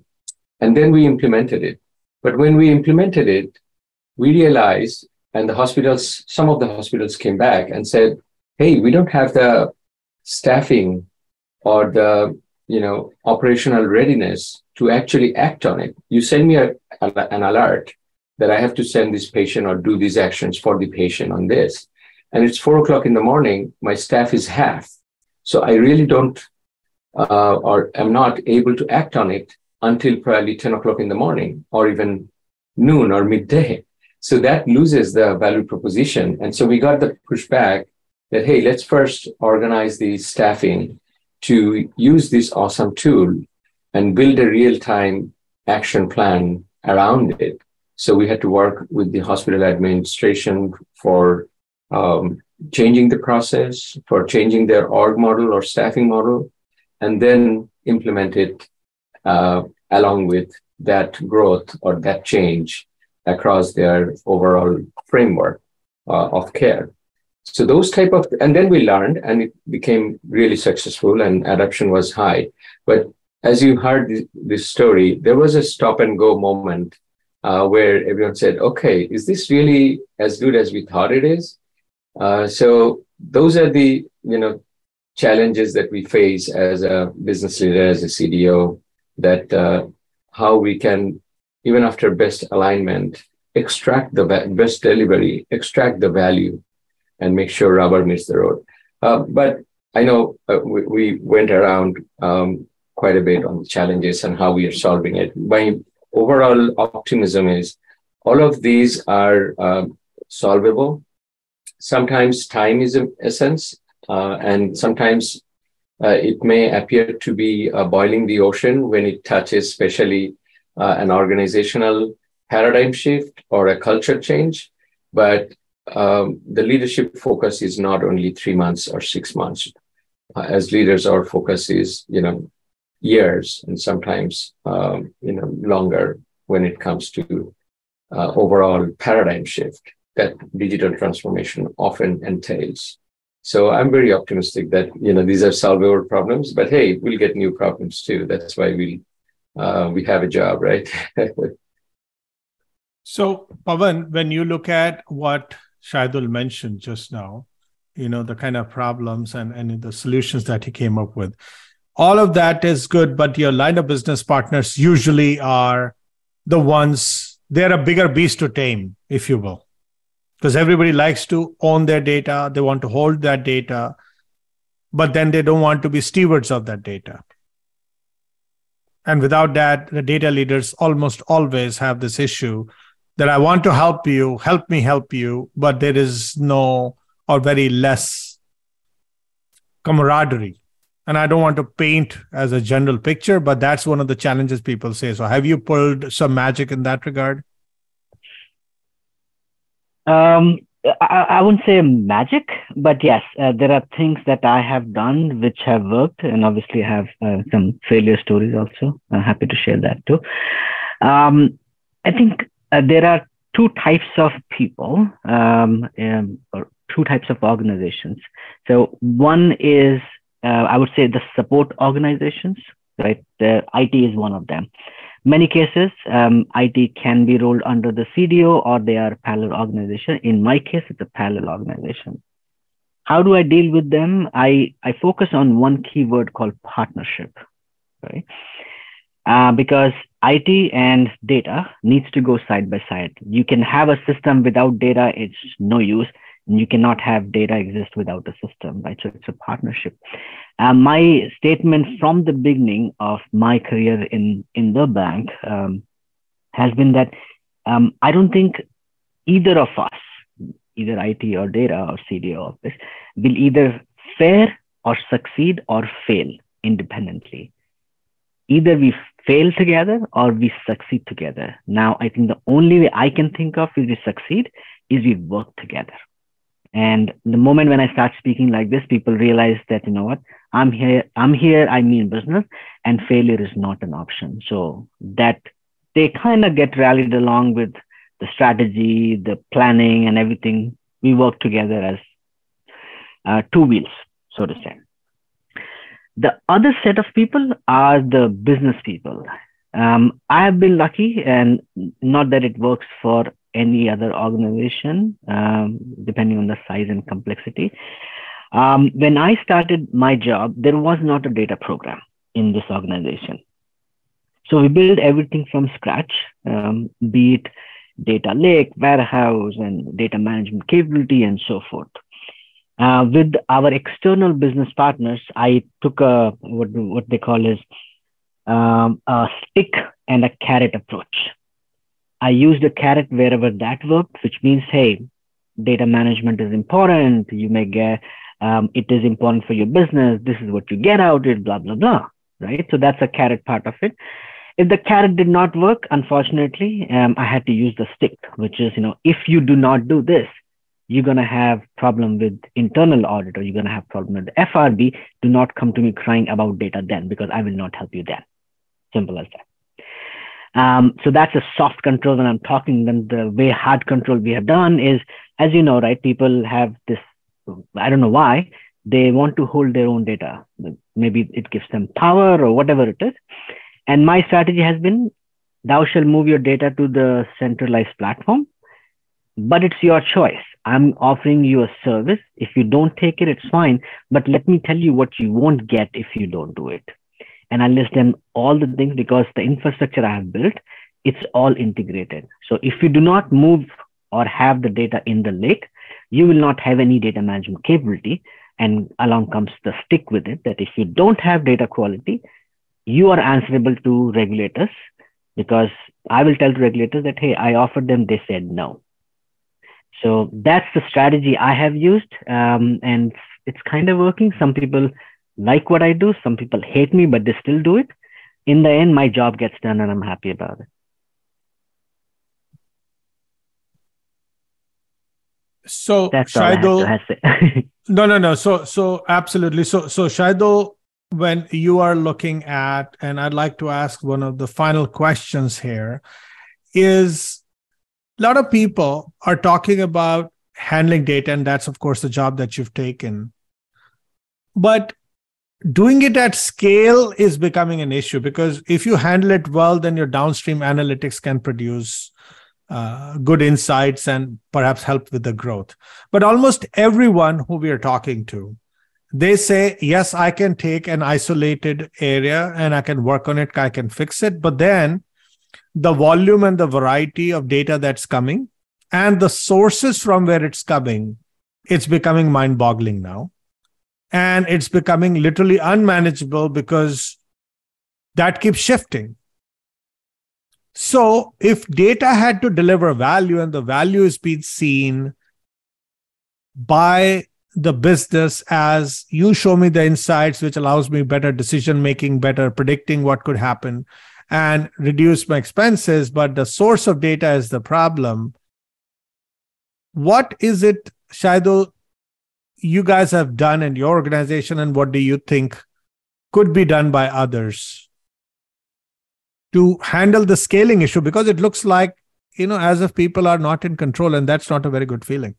And then we implemented it. But when we implemented it, we realized, and the hospitals, some of the hospitals came back and said, hey, we don't have the staffing or the you know operational readiness to actually act on it. You send me a, an alert that I have to send this patient or do these actions for the patient on this. And it's four o'clock in the morning, my staff is half. So I really don't uh, or am not able to act on it until probably 10 o'clock in the morning or even noon or midday. So that loses the value proposition. And so we got the pushback that, hey, let's first organize the staffing to use this awesome tool and build a real time action plan around it. So we had to work with the hospital administration for um, changing the process, for changing their org model or staffing model, and then implement it uh, along with that growth or that change across their overall framework uh, of care. So those type of, and then we learned and it became really successful and adoption was high. But as you heard this story, there was a stop and go moment uh, where everyone said, okay, is this really as good as we thought it is? Uh, so those are the, you know, challenges that we face as a business leader, as a CDO, that uh, how we can, even after best alignment, extract the best delivery, extract the value, and make sure rubber meets the road. Uh, but I know uh, we, we, went around um, quite a bit on the challenges and how we are solving it. My overall optimism is all of these are uh, solvable. Sometimes time is an essence, and sometimes uh, it may appear to be uh, boiling the ocean when it touches, especially uh, an organizational paradigm shift or a culture change. But um, the leadership focus is not only three months or six months. Uh, as leaders, our focus is, you know, years and sometimes, um, you know, longer when it comes to uh, overall paradigm shift that digital transformation often entails. So I'm very optimistic that you know these are solvable problems. But hey, we'll get new problems too. That's why we uh, we have a job, right? so Pawan, when you look at what Shahidul mentioned just now, you know the kind of problems and and the solutions that he came up with, all of that is good. But your line of business partners usually are the ones they're a bigger beast to tame, if you will because everybody likes to own their data they want to hold that data but then they don't want to be stewards of that data. And without that the data leaders almost always have this issue that i want to help you help me help you but there is no or very less camaraderie. And i don't want to paint as a general picture but that's one of the challenges people say. So have you pulled some magic in that regard um, I, I wouldn't say magic, but yes, uh, there are things that I have done which have worked, and obviously have uh, some failure stories also. I'm happy to share that too. Um, I think uh, there are two types of people, um, um, or two types of organizations. So one is, uh, I would say, the support organizations. Right, the IT is one of them many cases, um, IT can be rolled under the CDO or they are parallel organization. In my case, it's a parallel organization. How do I deal with them? I, I focus on one keyword called partnership, right? Uh, because IT and data needs to go side by side. You can have a system without data, it's no use. You cannot have data exist without a system, right? So it's a partnership. Uh, my statement from the beginning of my career in, in the bank um, has been that um, I don't think either of us, either IT or data or CDO office, will either fare or succeed or fail independently. Either we fail together or we succeed together. Now, I think the only way I can think of is we succeed is we work together And the moment when I start speaking like this, people realize that, you know what, I'm here, I'm here, I mean business, and failure is not an option. So that they kind of get rallied along with the strategy, the planning, and everything. We work together as uh, two wheels, so to say. The other set of people are the business people. Um, I have been lucky, and not that it works for any other organization, um, depending on the size and complexity. Um, when I started my job, there was not a data program in this organization. So we built everything from scratch, um, be it data lake, warehouse, and data management capability, and so forth. Uh, with our external business partners, I took a what, what they call is um, a stick and a carrot approach. I used a carrot wherever that worked, which means, hey, data management is important. You may get, um, it is important for your business. This is what you get out of it, blah, blah, blah. Right. So that's a carrot part of it. If the carrot did not work, unfortunately, um, I had to use the stick, which is, you know, if you do not do this, you're going to have problem with internal audit or you're going to have problem with FRB. Do not come to me crying about data then because I will not help you then. Simple as that. Um, so that's a soft control when I'm talking. Then the way hard control we have done is, as you know, right? People have this. I don't know why they want to hold their own data. Maybe it gives them power or whatever it is. And my strategy has been, thou shall move your data to the centralized platform, but it's your choice. I'm offering you a service. If you don't take it, it's fine. But let me tell you what you won't get if you don't do it and I list them all the things because the infrastructure I have built, it's all integrated. So if you do not move or have the data in the lake, you will not have any data management capability. And along comes the stick with it that if you don't have data quality, you are answerable to regulators because I will tell the regulators that, hey, I offered them, they said no. So that's the strategy I have used. Um, and it's kind of working. Some people like what I do. Some people hate me, but they still do it. In the end, my job gets done and I'm happy about it. So Shahidul, no, no, no. So, so absolutely. So, so Shahidul, when you are looking at, and I'd like to ask one of the final questions here, is a lot of people are talking about handling data, and that's of course the job that you've taken. But doing it at scale is becoming an issue because if you handle it well, then your downstream analytics can produce uh, good insights and perhaps help with the growth. But almost everyone who we are talking to, they say, yes, I can take an isolated area and I can work on it, I can fix it. But then the volume and the variety of data that's coming and the sources from where it's coming, it's becoming mind boggling now and it's becoming literally unmanageable because that keeps shifting. So, if data had to deliver value and the value is being seen by the business as you show me the insights, which allows me better decision making, better predicting what could happen, and reduce my expenses, but the source of data is the problem. What is it, Shahidul, you guys have done in your organization and what do you think could be done by others to handle the scaling issue? Because it looks like you know as if people are not in control and that's not a very good feeling.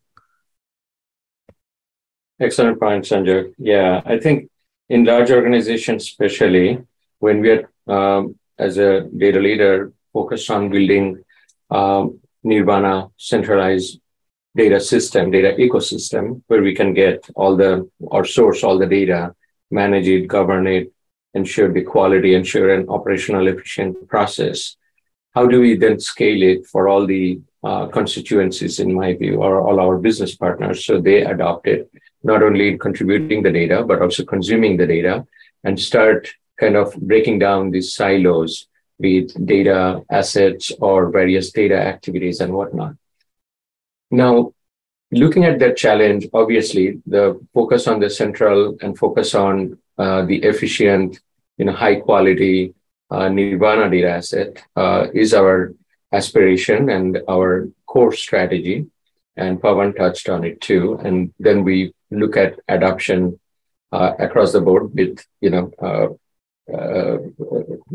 Excellent point Sanjog. Yeah i think in large organizations especially when we are um, as a data leader focused on building um, nirvana centralized data system, data ecosystem, where we can get all the or source all the data, manage it, govern it, ensure the quality, ensure an operational efficient process. How do we then scale it for all the uh, constituencies, in my view, or all our business partners, so they adopt it, not only contributing the data, but also consuming the data and start kind of breaking down these silos, it data assets or various data activities and whatnot. Now, looking at that challenge, obviously, the focus on the central and focus on uh, the efficient, you know, high quality uh, Nirvana data asset uh, is our aspiration and our core strategy. and Pawan touched on it too. And then we look at adoption uh, across the board with, you know, uh, uh,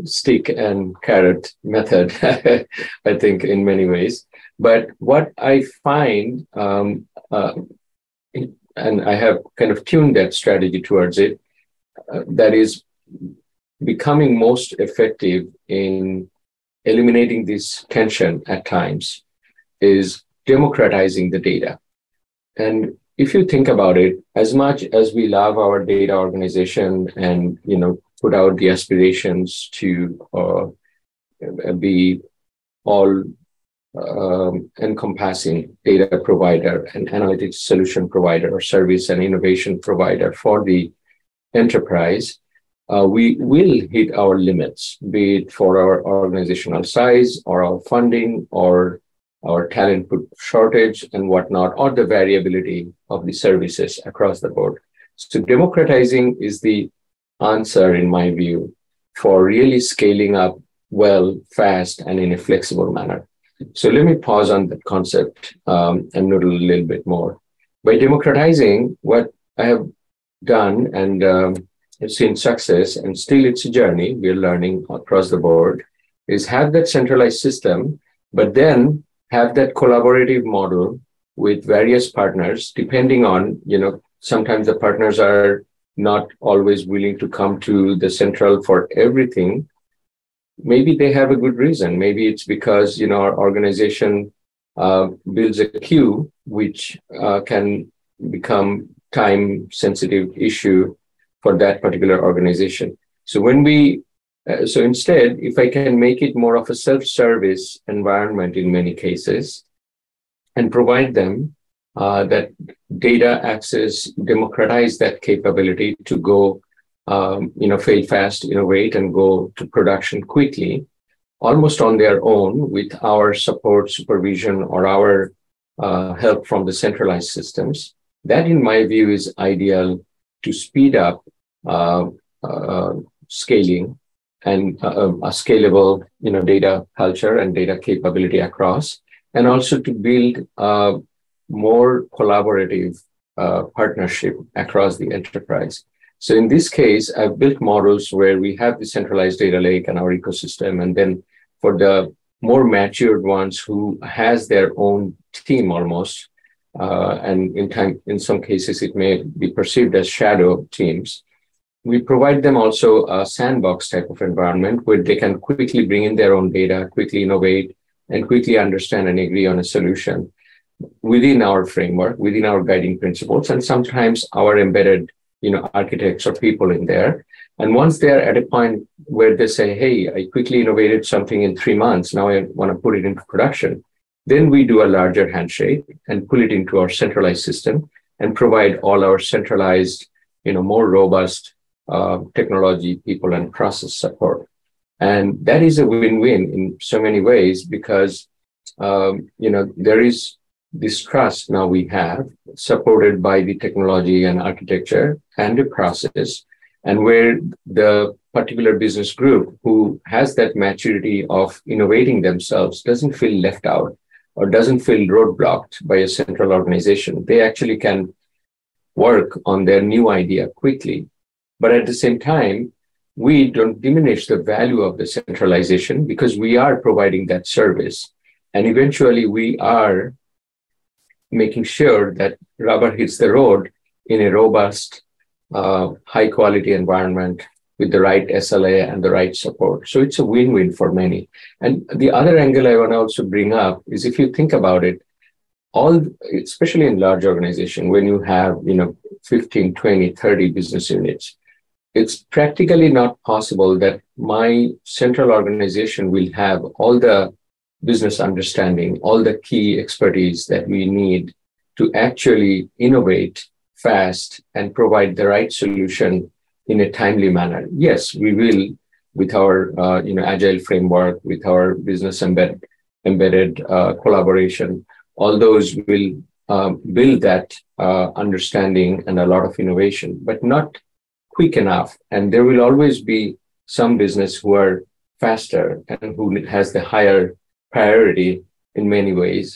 stick and carrot method, I think, in many ways. But what I find, um, uh, and I have kind of tuned that strategy towards it, uh, that is becoming most effective in eliminating this tension at times is democratizing the data. And if you think about it, as much as we love our data organization and you know put out the aspirations to uh, be all um, encompassing data provider and analytics solution provider or service and innovation provider for the enterprise, uh, we will hit our limits, be it for our organizational size or our funding or our talent shortage and whatnot, or the variability of the services across the board. So democratizing is the answer, in my view, for really scaling up well, fast, and in a flexible manner. So let me pause on that concept um, and noodle a little bit more. By democratizing, what I have done and um, seen success, and still it's a journey, we're learning across the board, is have that centralized system, but then have that collaborative model with various partners, depending on, you know, sometimes the partners are not always willing to come to the central for everything maybe they have a good reason. Maybe it's because you know our organization uh, builds a queue, which uh, can become time sensitive issue for that particular organization. So when we uh, so instead, if I can make it more of a self-service environment in many cases, and provide them uh, that data access, democratize that capability to go um, you know, fail fast, innovate, and go to production quickly, almost on their own with our support, supervision, or our uh, help from the centralized systems. That, in my view, is ideal to speed up uh, uh, scaling and uh, a scalable, you know, data culture and data capability across, and also to build a more collaborative uh, partnership across the enterprise. So in this case, I've built models where we have the centralized data lake and our ecosystem. And then for the more matured ones who has their own team almost, uh, and in time, in some cases, it may be perceived as shadow teams. We provide them also a sandbox type of environment where they can quickly bring in their own data, quickly innovate, and quickly understand and agree on a solution within our framework, within our guiding principles, and sometimes our embedded you know, architects or people in there. And once they're at a point where they say, hey, I quickly innovated something in three months, now I want to put it into production, then we do a larger handshake and pull it into our centralized system and provide all our centralized, you know, more robust uh, technology, people, and process support. And that is a win-win in so many ways because, um, you know, there is this trust now we have, supported by the technology and architecture and the process, and where the particular business group who has that maturity of innovating themselves doesn't feel left out or doesn't feel roadblocked by a central organization. They actually can work on their new idea quickly. But at the same time, we don't diminish the value of the centralization because we are providing that service. And eventually we are making sure that rubber hits the road in a robust, uh, high quality environment with the right SLA and the right support. So it's a win win for many. And the other angle I want to also bring up is if you think about it, all especially in large organization when you have you know 15 20 30 business units it's practically not possible that my central organization will have all the business understanding, all the key expertise that we need to actually innovate fast and provide the right solution in a timely manner. Yes, we will with our uh, you know agile framework, with our business embed, embedded uh, collaboration. All those will um, build that uh, understanding and a lot of innovation, but not quick enough. And there will always be some business who are faster and who has the higher priority in many ways.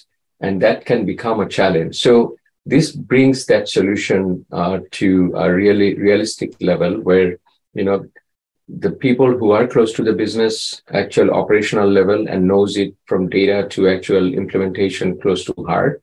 and that can become a challenge. So this brings that solution uh, to a really realistic level where you know the people who are close to the business actual operational level and knows it from data to actual implementation close to heart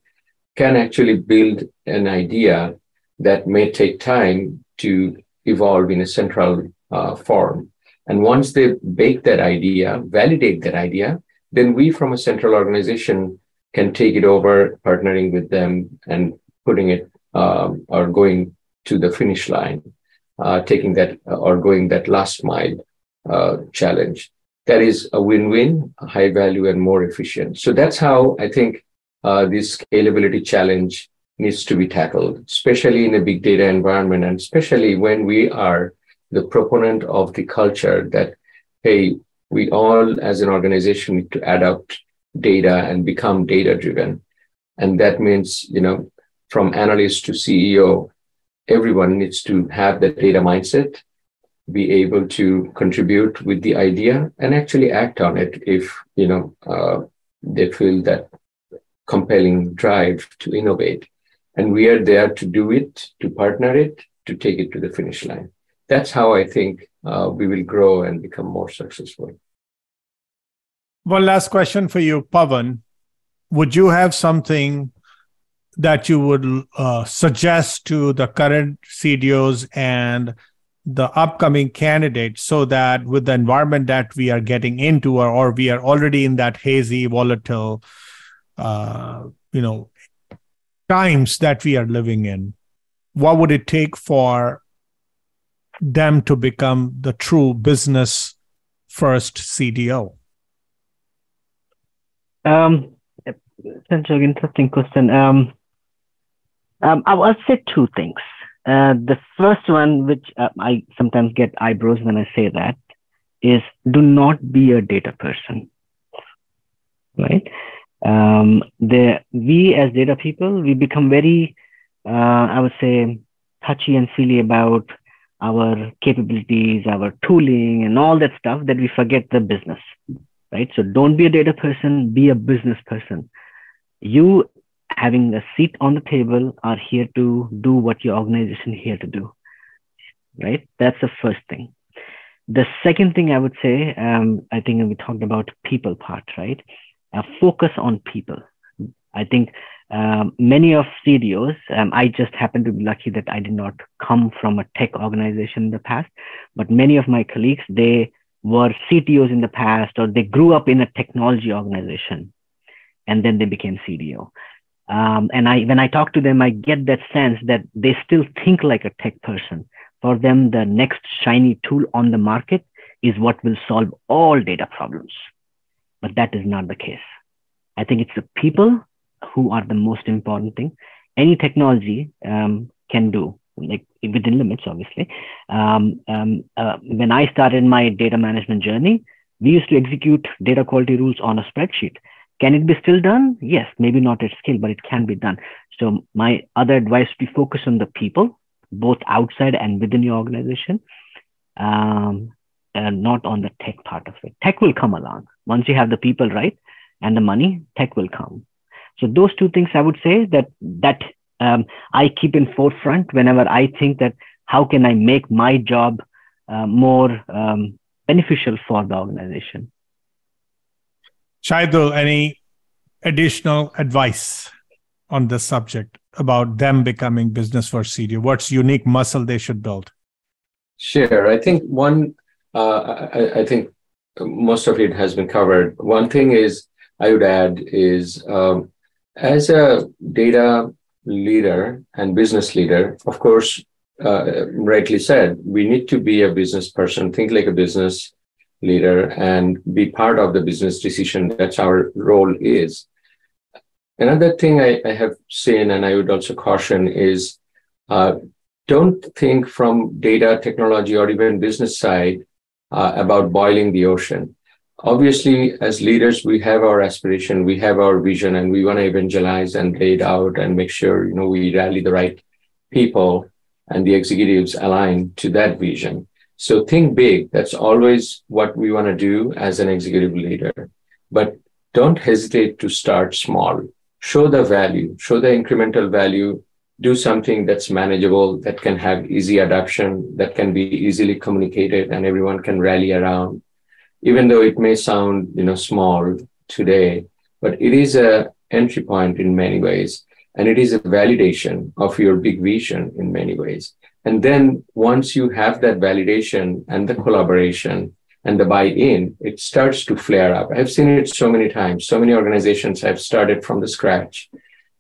can actually build an idea that may take time to evolve in a central uh, form. And once they bake that idea, validate that idea, then we from a central organization can take it over, partnering with them and putting it um, or going to the finish line, uh, taking that uh, or going that last mile uh, challenge. That is a win-win, high value and more efficient. So that's how I think uh, this scalability challenge needs to be tackled, especially in a big data environment, and especially when we are the proponent of the culture that, hey, we all as an organization need to adopt data and become data driven. And that means, you know, from analyst to CEO, everyone needs to have that data mindset, be able to contribute with the idea and actually act on it if, you know, uh, they feel that compelling drive to innovate. And we are there to do it, to partner it, to take it to the finish line. That's how I think uh, we will grow and become more successful. One last question for you, Pawan. Would you have something that you would uh, suggest to the current CDOs and the upcoming candidates so that with the environment that we are getting into or, or we are already in that hazy, volatile, uh, you know, times that we are living in, what would it take for them to become the true business first CDO? Um, essentially, interesting question. Um, um, I'll say two things. Uh, the first one, which uh, I sometimes get eyebrows when I say that, is do not be a data person. Right? um, the we as data people we become very uh, i would say touchy and feely about our capabilities our tooling and all that stuff that we forget the business right? So don't be a data person be a business person. You having a seat on the table are here to do what your organization here to do right? That's the first thing. The second thing i would say um, i think we talked about people part right? Uh, focus on people. I think um, many of CDOs, um, I just happen to be lucky that I did not come from a tech organization in the past, but many of my colleagues, they were CTOs in the past or they grew up in a technology organization and then they became CDO. Um, and I, when I talk to them, I get that sense that they still think like a tech person. For them, the next shiny tool on the market is what will solve all data problems but that is not the case. I think it's the people who are the most important thing. Any technology um, can do, like within limits, obviously. Um, um, uh, when I started my data management journey, we used to execute data quality rules on a spreadsheet. Can it be still done? Yes, maybe not at scale, but it can be done. So my other advice be focus on the people, both outside and within your organization. Um, and not on the tech part of it. Tech will come along once you have the people right and the money. Tech will come. So those two things I would say that that um, I keep in forefront whenever I think that how can I make my job uh, more um, beneficial for the organization. Shahidul, any additional advice on this subject about them becoming business for CDO? What's unique muscle they should build? Sure. I think one uh, I, I, think most of it has been covered. One thing is I would add is um, as a data leader and business leader, of course, uh, rightly said, we need to be a business person, think like a business leader, and be part of the business decision. That's our role is. Another thing I, I have seen, and I would also caution, is uh, don't think from data technology or even business side uh, about boiling the ocean. Obviously, as leaders, we have our aspiration, we have our vision, and we want to evangelize and lay it out and make sure you know we rally the right people and the executives align to that vision. So think big. That's always what we want to do as an executive leader. But don't hesitate to start small. show the value, show the incremental value, do something that's manageable, that can have easy adoption, that can be easily communicated and everyone can rally around. Even though it may sound, you know, small today, but it is a entry point in many ways. And it is a validation of your big vision in many ways. And then once you have that validation and the collaboration and the buy-in, it starts to flare up. I've seen it so many times. So many organizations have started from the scratch.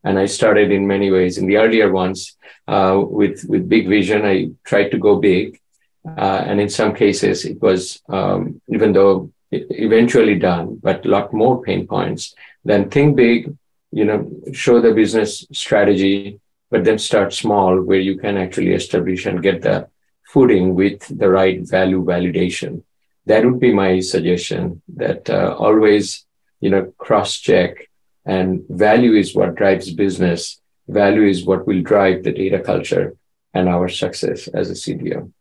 And I started in many ways. In the earlier ones, uh, with, with big vision, I tried to go big. Uh, and in some cases, it was, um, even though eventually done, but a lot more pain points. Then think big, you know, show the business strategy, but then start small where you can actually establish and get the footing with the right value validation. That would be my suggestion that uh, always, you know, cross check and value is what drives business. Value is what will drive the data culture and our success as a CDO.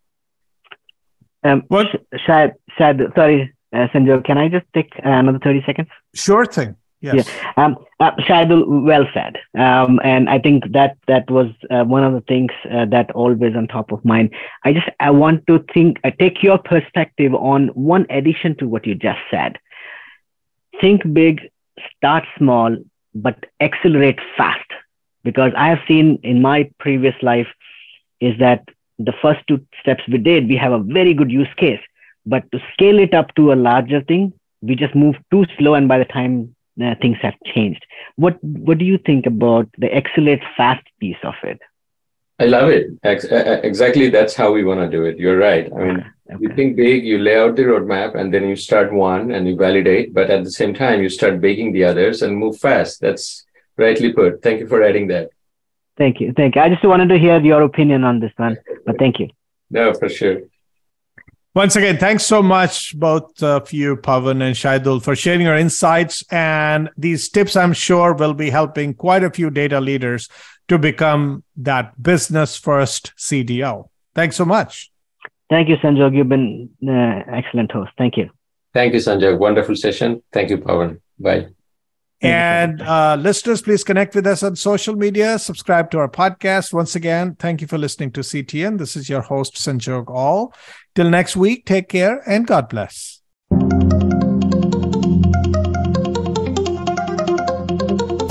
Um, what? Shad, Shad, sorry, uh, Sanjog, can I just take uh, another 30 seconds? Sure thing. Yes. Yeah. Um, uh, Shahidul, well said. Um, and I think that that was uh, one of the things uh, that always on top of mind. I just I want to think uh, take your perspective on one addition to what you just said. Think big, start small, but accelerate fast. Because I have seen in my previous life is that the first two steps we did, we have a very good use case, but to scale it up to a larger thing, we just move too slow, and by the time uh, things have changed. What What do you think about the accelerate fast piece of it? I love it. Exactly, that's how we want to do it. You're right. I mean, okay. you think big, you lay out the roadmap, and then you start one and you validate. But at the same time, you start baking the others and move fast. That's rightly put. Thank you for adding that. Thank you. Thank you. I just wanted to hear your opinion on this one, but thank you. No, for sure. Once again, thanks so much, both of you, Pawan and Shahidul, for sharing your insights. And these tips, I'm sure, will be helping quite a few data leaders to become that business first CDO. Thanks so much. Thank you, Sanjog. You've been uh, excellent host. Thank you. Thank you, Sanjog. Wonderful session. Thank you, Pawan. Bye. And uh, listeners, please connect with us on social media. Subscribe to our podcast. Once again, thank you for listening to CTN. This is your host, Sanjog Aul. Till next week, take care and God bless.